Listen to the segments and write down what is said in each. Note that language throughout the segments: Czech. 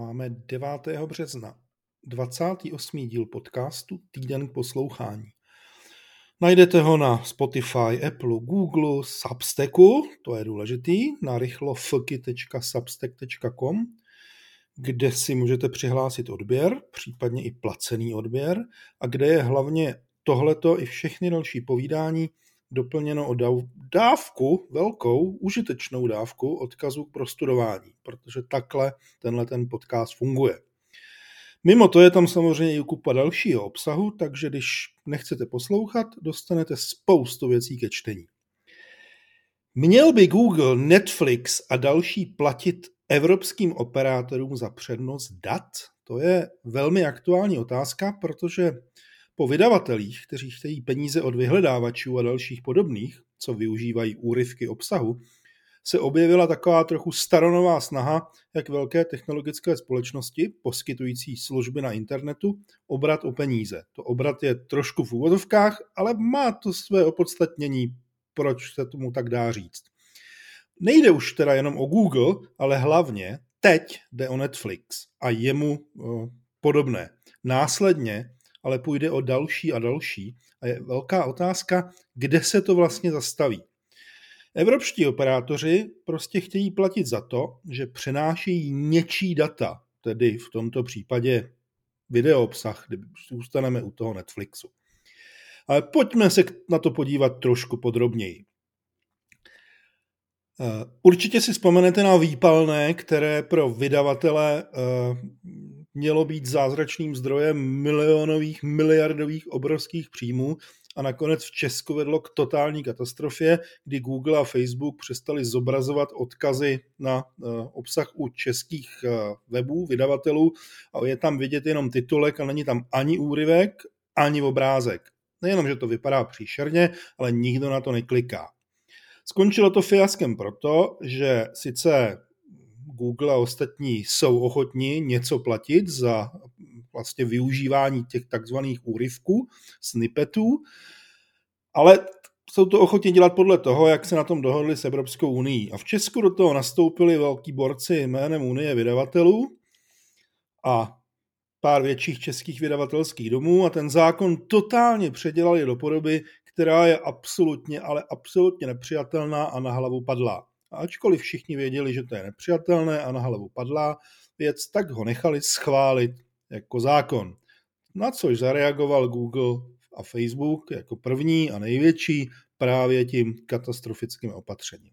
Máme 9. března, 28. díl podcastu Týden k poslouchání. Najdete ho na Spotify, Apple, Google, Substacku, to je důležitý, na rychlofky.substack.com, kde si můžete přihlásit odběr, případně i placený odběr, a kde je hlavně tohleto i všechny další povídání doplněno o dávku, velkou, užitečnou dávku odkazů pro studování, protože takhle tenhle ten podcast funguje. Mimo to je tam samozřejmě i kupa dalšího obsahu, takže když nechcete poslouchat, dostanete spoustu věcí ke čtení. Měl by Google, Netflix a další platit evropským operátorům za přednost dat? To je velmi aktuální otázka, protože po vydavatelích, kteří chtějí peníze od vyhledávačů a dalších podobných, co využívají úryvky obsahu, se objevila taková trochu staronová snaha, jak velké technologické společnosti, poskytující služby na internetu, obrat o peníze. To obrat je trošku v úvodovkách, ale má to své opodstatnění, proč se tomu tak dá říct. Nejde už teda jenom o Google, ale hlavně teď jde o Netflix a jemu podobné. Následně ale půjde o další a další. A je velká otázka, kde se to vlastně zastaví. Evropští operátoři prostě chtějí platit za to, že přenášejí něčí data, tedy v tomto případě video obsah, kdy zůstaneme u toho Netflixu. Ale pojďme se na to podívat trošku podrobněji. Eh, určitě si vzpomenete na výpalné, které pro vydavatele eh, mělo být zázračným zdrojem milionových, miliardových, obrovských příjmů a nakonec v Česku vedlo k totální katastrofě, kdy Google a Facebook přestali zobrazovat odkazy na uh, obsah u českých uh, webů, vydavatelů a je tam vidět jenom titulek a není tam ani úryvek, ani obrázek. Nejenom, že to vypadá příšerně, ale nikdo na to nekliká. Skončilo to fiaskem proto, že sice Google a ostatní jsou ochotní něco platit za vlastně využívání těch takzvaných úryvků, snippetů, ale jsou to ochotně dělat podle toho, jak se na tom dohodli s Evropskou unii. A v Česku do toho nastoupili velký borci jménem Unie vydavatelů a pár větších českých vydavatelských domů a ten zákon totálně předělali do podoby, která je absolutně, ale absolutně nepřijatelná a na hlavu padlá. A ačkoliv všichni věděli, že to je nepřijatelné a na hlavu padlá věc, tak ho nechali schválit jako zákon. Na což zareagoval Google a Facebook jako první a největší právě tím katastrofickým opatřením.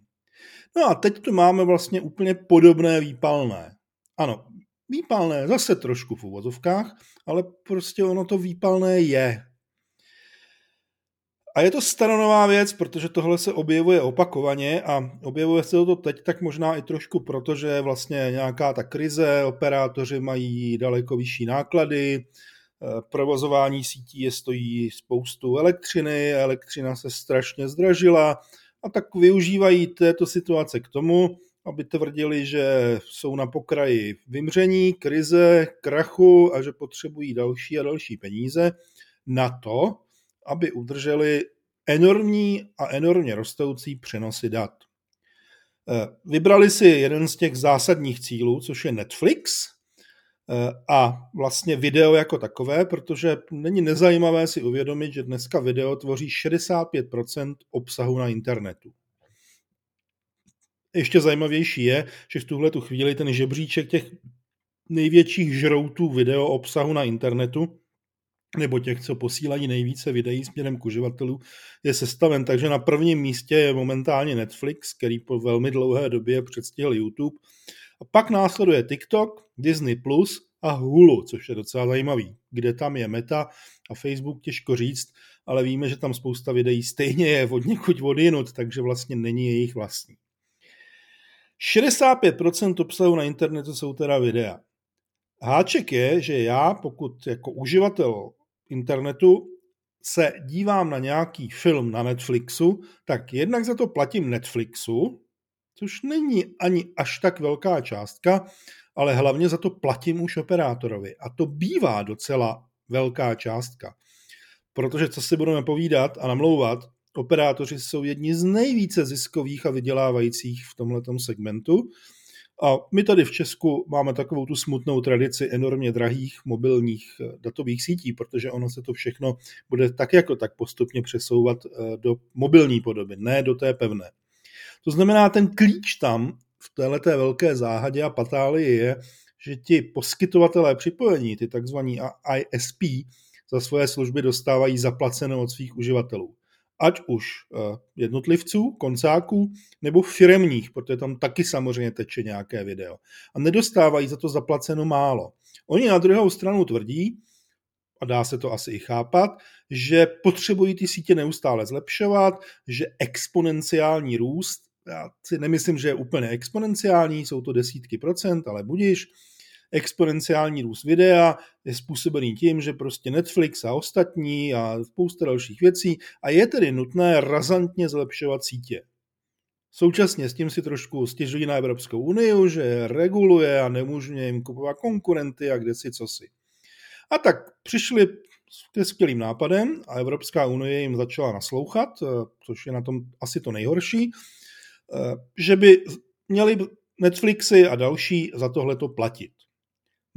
No a teď tu máme vlastně úplně podobné výpalné. Ano, výpalné zase trošku v úvozovkách, ale prostě ono to výpalné je. A je to staronová věc, protože tohle se objevuje opakovaně a objevuje se to teď tak možná i trošku proto, že vlastně nějaká ta krize, operátoři mají daleko vyšší náklady, eh, provozování sítí je stojí spoustu elektřiny, elektřina se strašně zdražila a tak využívají této situace k tomu, aby tvrdili, že jsou na pokraji vymření, krize, krachu a že potřebují další a další peníze na to, aby udrželi enormní a enormně rostoucí přenosy dat. Eh, vybrali si jeden z těch zásadních cílů, což je Netflix eh, a vlastně video jako takové, protože není nezajímavé si uvědomit, že dneska video tvoří 65% obsahu na internetu. Ještě zajímavější je, že v tuhle tu chvíli ten žebříček těch největších žroutů video obsahu na internetu nebo těch, co posílají nejvíce videí směrem k uživatelů, je sestaven. Takže na prvním místě je momentálně Netflix, který po velmi dlouhé době předstihl YouTube. A pak následuje TikTok, Disney Plus a Hulu, což je docela zajímavý. Kde tam je Meta a Facebook, těžko říct, ale víme, že tam spousta videí stejně je od někud odjinut, takže vlastně není jejich vlastní. 65% obsahu na internetu jsou teda videa. Háček je, že já, pokud jako uživatel internetu se dívám na nějaký film na Netflixu, tak jednak za to platím Netflixu, což není ani až tak velká částka, ale hlavně za to platím už operátorovi. A to bývá docela velká částka. Protože co si budeme povídat a namlouvat, operátoři jsou jedni z nejvíce ziskových a vydělávajících v tomto segmentu A my tady v Česku máme takovou tu smutnou tradici enormně drahých mobilních eh, datových sítí, protože ono se to všechno bude tak jako tak postupně přesouvat eh, do mobilní podoby, ne do té pevné. To znamená, ten klíč tam v této velké záhadě a patálii je, že ti poskytovatelé připojení, ty takzvaní ISP, za svoje služby dostávají zaplacené od svých uživatelů ať už eh, jednotlivců, koncáků, nebo firemních, protože tam taky samozřejmě teče nějaké video. A nedostávají za to zaplaceno málo. Oni na druhou stranu tvrdí, a dá se to asi i chápat, že potřebují ty sítě neustále zlepšovat, že exponenciální růst, já si nemyslím, že je úplně exponenciální, jsou to desítky procent, ale budíš, exponenciální růst videa je způsobený tím, že prostě Netflix a ostatní a spousta dalších věcí a je tedy nutné razantně zlepšovat sítě. Současně s tím si trošku stěžují na Evropskou unii, že reguluje a nemůže jim kupovat konkurenty a kde si co si. A tak přišli s skvělým nápadem a Evropská unie jim začala naslouchat, což je na tom asi to nejhorší, že by měli Netflixy a další za tohleto platit.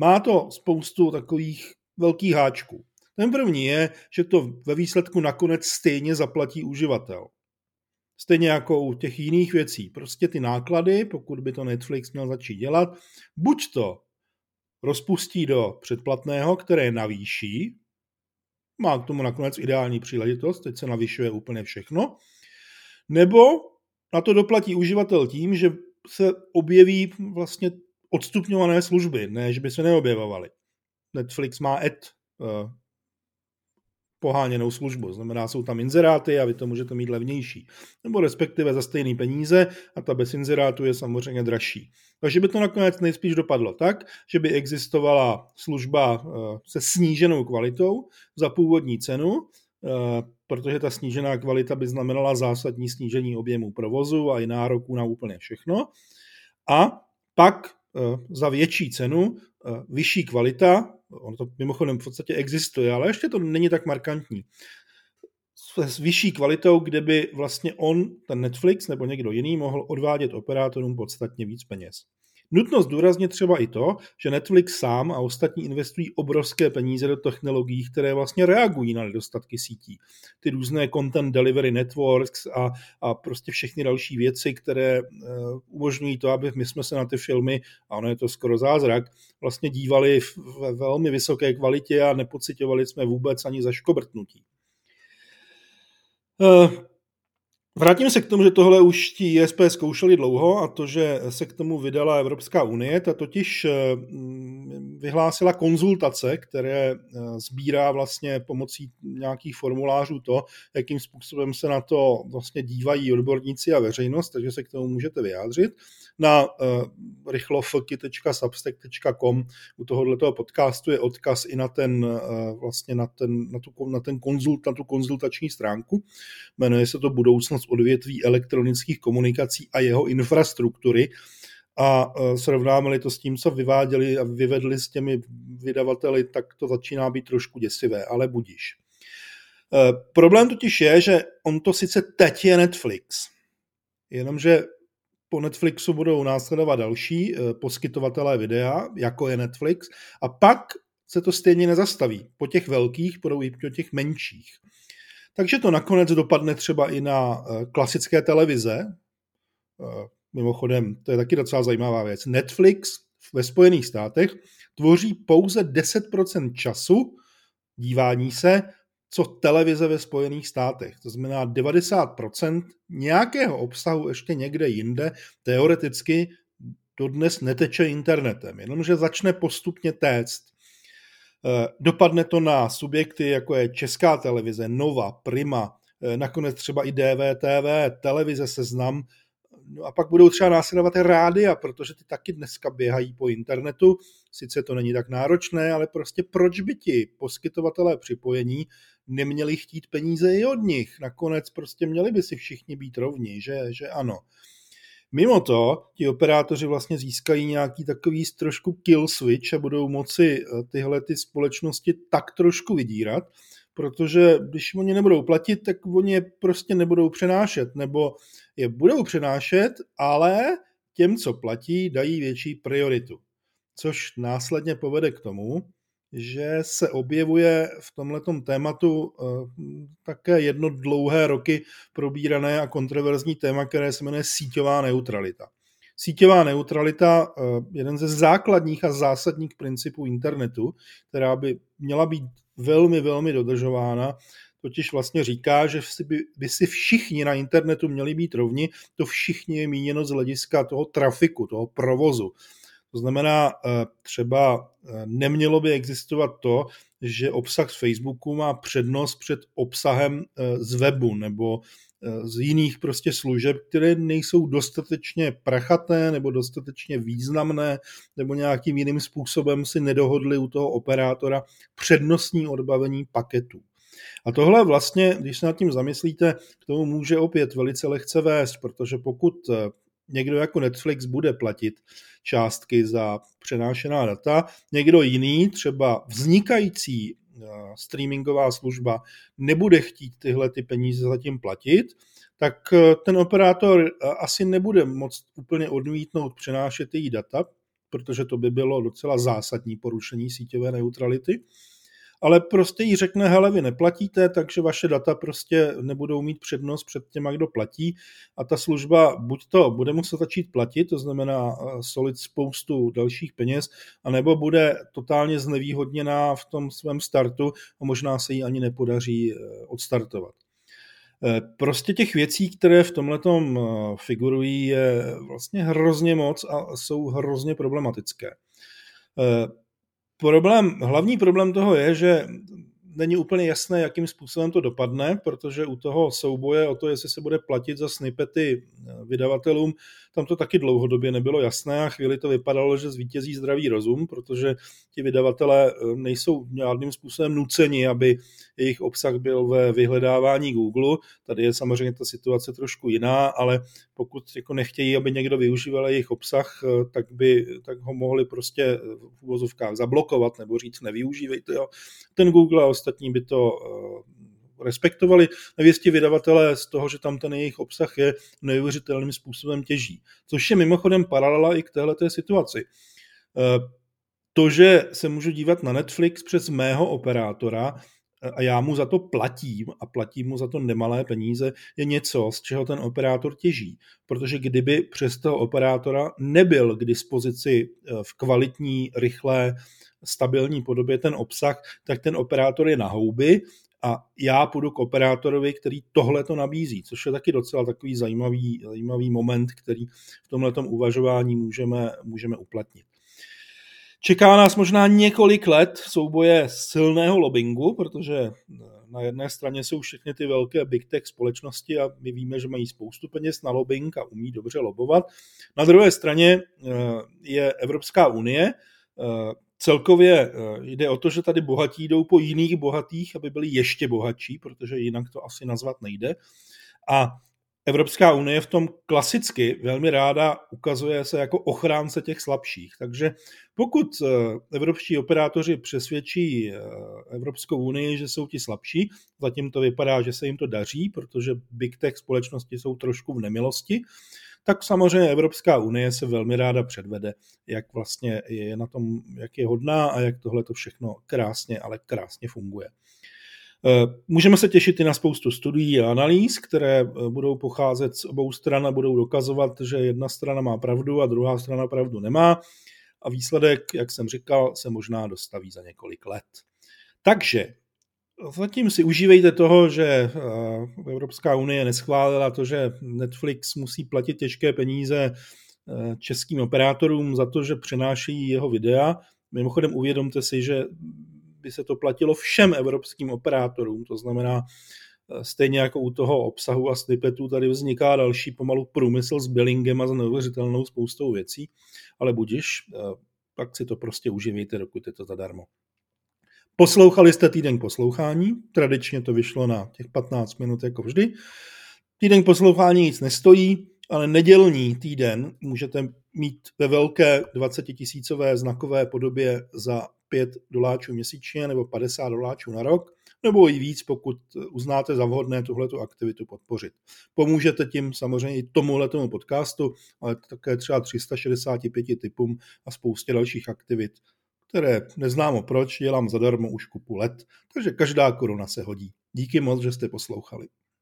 Má to spoustu takových velkých háčků. Ten první je, že to ve výsledku nakonec stejně zaplatí uživatel. Stejně jako u těch jiných věcí. Prostě ty náklady, pokud by to Netflix měl začít dělat, buď to rozpustí do předplatného, které navýší, má k tomu nakonec ideální příležitost, teď se navyšuje úplně všechno, nebo na to doplatí uživatel tím, že se objeví vlastně odstupňované služby, ne, že by se neobjevovaly. Netflix má ad uh, poháněnou službu, znamená, jsou tam inzeráty a vy to můžete mít levnější. Nebo respektive za stejné peníze a ta bez inzerátu je samozřejmě dražší. Takže by to nakonec nejspíš dopadlo tak, že by existovala služba uh, se sníženou kvalitou za původní cenu, uh, protože ta snížená kvalita by znamenala zásadní snížení objemu provozu a i nároků na úplně všechno. A pak za větší cenu, eh, vyšší kvalita, ono to mimochodem v podstatě existuje, ale ještě to není tak markantní, s vyšší kvalitou, kde by vlastně on, ten Netflix nebo někdo jiný, mohl odvádět operátorům podstatně víc peněz. Nutno zdůraznit třeba i to, že Netflix sám a ostatní investují obrovské peníze do technologií, které vlastně reagují na nedostatky sítí. Ty různé content delivery networks a, a prostě všechny další věci, které uh, umožňují to, aby my jsme se na ty filmy, a ono je to skoro zázrak, vlastně dívali ve velmi vysoké kvalitě a nepocitovali jsme vůbec ani zaškobrtnutí. Vrátím se k tomu, že tohle už ti ISP zkoušeli dlouho a to, že se k tomu vydala Evropská unie, ta totiž eh, vyhlásila konzultace, které eh, sbírá vlastně pomocí nějakých formulářů to, jakým způsobem se na to vlastně dívají odborníci a veřejnost, takže se k tomu můžete vyjádřit na uh, rychlofky.substack.com u tohoto podcastu je odkaz i na ten, uh, vlastně na ten, na tu, na ten konzult, na tu konzultační stránku. Jmenuje se to Budoucnost odvětví elektronických komunikací a jeho infrastruktury a uh, srovnáme-li to s tím, co vyváděli a vyvedli s těmi vydavateli, tak to začíná být trošku děsivé, ale budíš. Problém totiž je, že on to sice teď je Netflix, jenomže po Netflixu budou následovat další eh, poskytovatelé videa, jako je Netflix, a pak se to stejně nezastaví. Po těch velkých budou i po těch menších. Takže to nakonec dopadne třeba i na eh, klasické televize. Eh, mimochodem, to je taky docela zajímavá věc. Netflix ve Spojených státech tvoří pouze 10% času dívání se co televize ve Spojených státech. To znamená 90% nějakého obsahu ještě někde jinde teoreticky dodnes neteče internetem, jenomže začne postupně téct. Eh, dopadne to na subjekty, jako je Česká televize, Nova, Prima, eh, nakonec třeba i DVTV, televize Seznam, No a pak budou třeba následovat rádia, protože ty taky dneska běhají po internetu. Sice to není tak náročné, ale prostě proč by ti poskytovatelé připojení neměli chtít peníze i od nich? Nakonec prostě měli by si všichni být rovni, že, že ano. Mimo to, ti operátoři vlastně získají nějaký takový trošku kill switch a budou moci eh, tyhle ty společnosti tak trošku vydírat, protože když oni nebudou platit, tak oni je prostě nebudou přenášet, nebo je budou přenášet, ale těm, co platí, dají větší prioritu. Což následně povede k tomu, že se objevuje v tomhletom tématu eh, také jedno dlouhé roky probírané a kontroverzní téma, které se jmenuje síťová neutralita. Síťová neutralita, eh, jeden ze základních a zásadních principů internetu, která by měla být velmi, velmi dodržována, totiž vlastně říká, že by, by si všichni na internetu měli být rovni, to všichni je míněno z hlediska toho trafiku, toho provozu. To znamená, eh, třeba eh, nemělo by existovat to, že obsah z Facebooku má přednost před obsahem z webu nebo z jiných prostě služeb, které nejsou dostatečně prachaté nebo dostatečně významné nebo nějakým jiným způsobem si nedohodli u toho operátora přednostní odbavení paketů. A tohle vlastně, když se nad tím zamyslíte, k tomu může opět velice lehce vést, protože pokud eh, někdo jako Netflix bude platit částky za přenášená data, někdo jiný, třeba vznikající Eh, streamingová služba nebude chtít tyhle ty peníze zatím platit, tak eh, ten operátor eh, asi nebude moct úplně odmítnout přenášet její data, protože to by bylo docela zásadní porušení síťové neutrality ale prostě jí řekne, hele, vy neplatíte, takže vaše data prostě nebudou mít přednost před těma, kdo platí a ta služba buď to bude muset začít platit, to znamená eh, solit spoustu dalších peněz, anebo bude totálně znevýhodněná v tom svém startu a možná se jí ani nepodaří eh, odstartovat. Eh, prostě těch věcí, které v tomhle figurují, je vlastně hrozně moc a jsou hrozně problematické. Problém, hlavní problém toho je, že není úplně jasné, jakým způsobem to dopadne, protože u toho souboje o to, jestli se bude platit za snippety vydavatelům, tam to taky dlouhodobě nebylo jasné a chvíli to vypadalo, že zvítězí zdravý rozum, protože ti vydavatelé eh, nejsou žádným způsobem nuceni, aby jejich obsah byl ve vyhledávání Google. Tady je samozřejmě ta situace trošku jiná, ale pokud jako nechtějí, aby někdo využíval jejich obsah, eh, tak by tak ho mohli prostě v uvozovkách zablokovat nebo říct nevyužívejte ho. Ten Google a ostatní by to eh, respektovali. Nevěstí vydavatelé z toho, že tam ten jejich obsah je neuvěřitelným způsobem těží. Což je mimochodem paralela i k této situaci. Eh, to, že se můžu dívat na Netflix přes mého operátora eh, a já mu za to platím a platím mu za to nemalé peníze, je něco, z čeho ten operátor těží. Protože kdyby přes toho operátora nebyl k dispozici eh, v kvalitní, rychlé, stabilní podobě ten obsah, tak ten operátor je na houby a já půjdu k operátorovi, který tohle to nabízí, což je taky docela takový zajímavý, zajímavý moment, který v tomhle uvažování můžeme, můžeme uplatnit. Čeká nás možná několik let souboje silného lobbingu, protože na jedné straně jsou všechny ty velké big tech společnosti a my víme, že mají spoustu peněz na lobbying a umí dobře lobovat. Na druhé straně eh, je Evropská unie, eh, Celkově eh, jde o to, že tady bohatí jdou po jiných bohatých, aby byli ještě bohatší, protože jinak to asi nazvat nejde. A Evropská unie v tom klasicky velmi ráda ukazuje se jako ochránce těch slabších. Takže pokud eh, evropští operátoři přesvědčí eh, Evropskou unii, že jsou ti slabší, zatím to vypadá, že se jim to daří, protože big tech společnosti jsou trošku v nemilosti, tak samozřejmě Evropská unie se velmi ráda předvede, jak vlastně je na tom, jak je hodná a jak tohle to všechno krásně, ale krásně funguje. Eh, můžeme se těšit i na spoustu studií a analýz, které eh, budou pocházet z obou stran a budou dokazovat, že jedna strana má pravdu a druhá strana pravdu nemá. A výsledek, jak jsem říkal, se možná dostaví za několik let. Takže Zatím si užívejte toho, že eh, Evropská unie neschválila to, že Netflix musí platit těžké peníze eh, českým operátorům za to, že přenášejí jeho videa. Mimochodem uvědomte si, že by se to platilo všem evropským operátorům, to znamená eh, stejně jako u toho obsahu a snippetů tady vzniká další pomalu průmysl s billingem a s neuvěřitelnou spoustou věcí, ale budiš, pak si to prostě uživejte, dokud je to zadarmo. Poslouchali jste týden poslouchání, tradičně to vyšlo na těch 15 minut jako vždy. Týden poslouchání nic nestojí, ale nedělní týden můžete mít ve velké 20 tisícové znakové podobě za 5 doláčů měsíčně nebo 50 doláčů na rok nebo i víc, pokud uznáte za vhodné tuhletu aktivitu podpořit. Pomůžete tím samozřejmě i tomuhletomu podcastu, ale také třeba 365 typům a spoustě dalších aktivit, které neznámo proč, dělám zadarmo už kupu let, takže každá koruna se hodí. Díky moc, že jste poslouchali.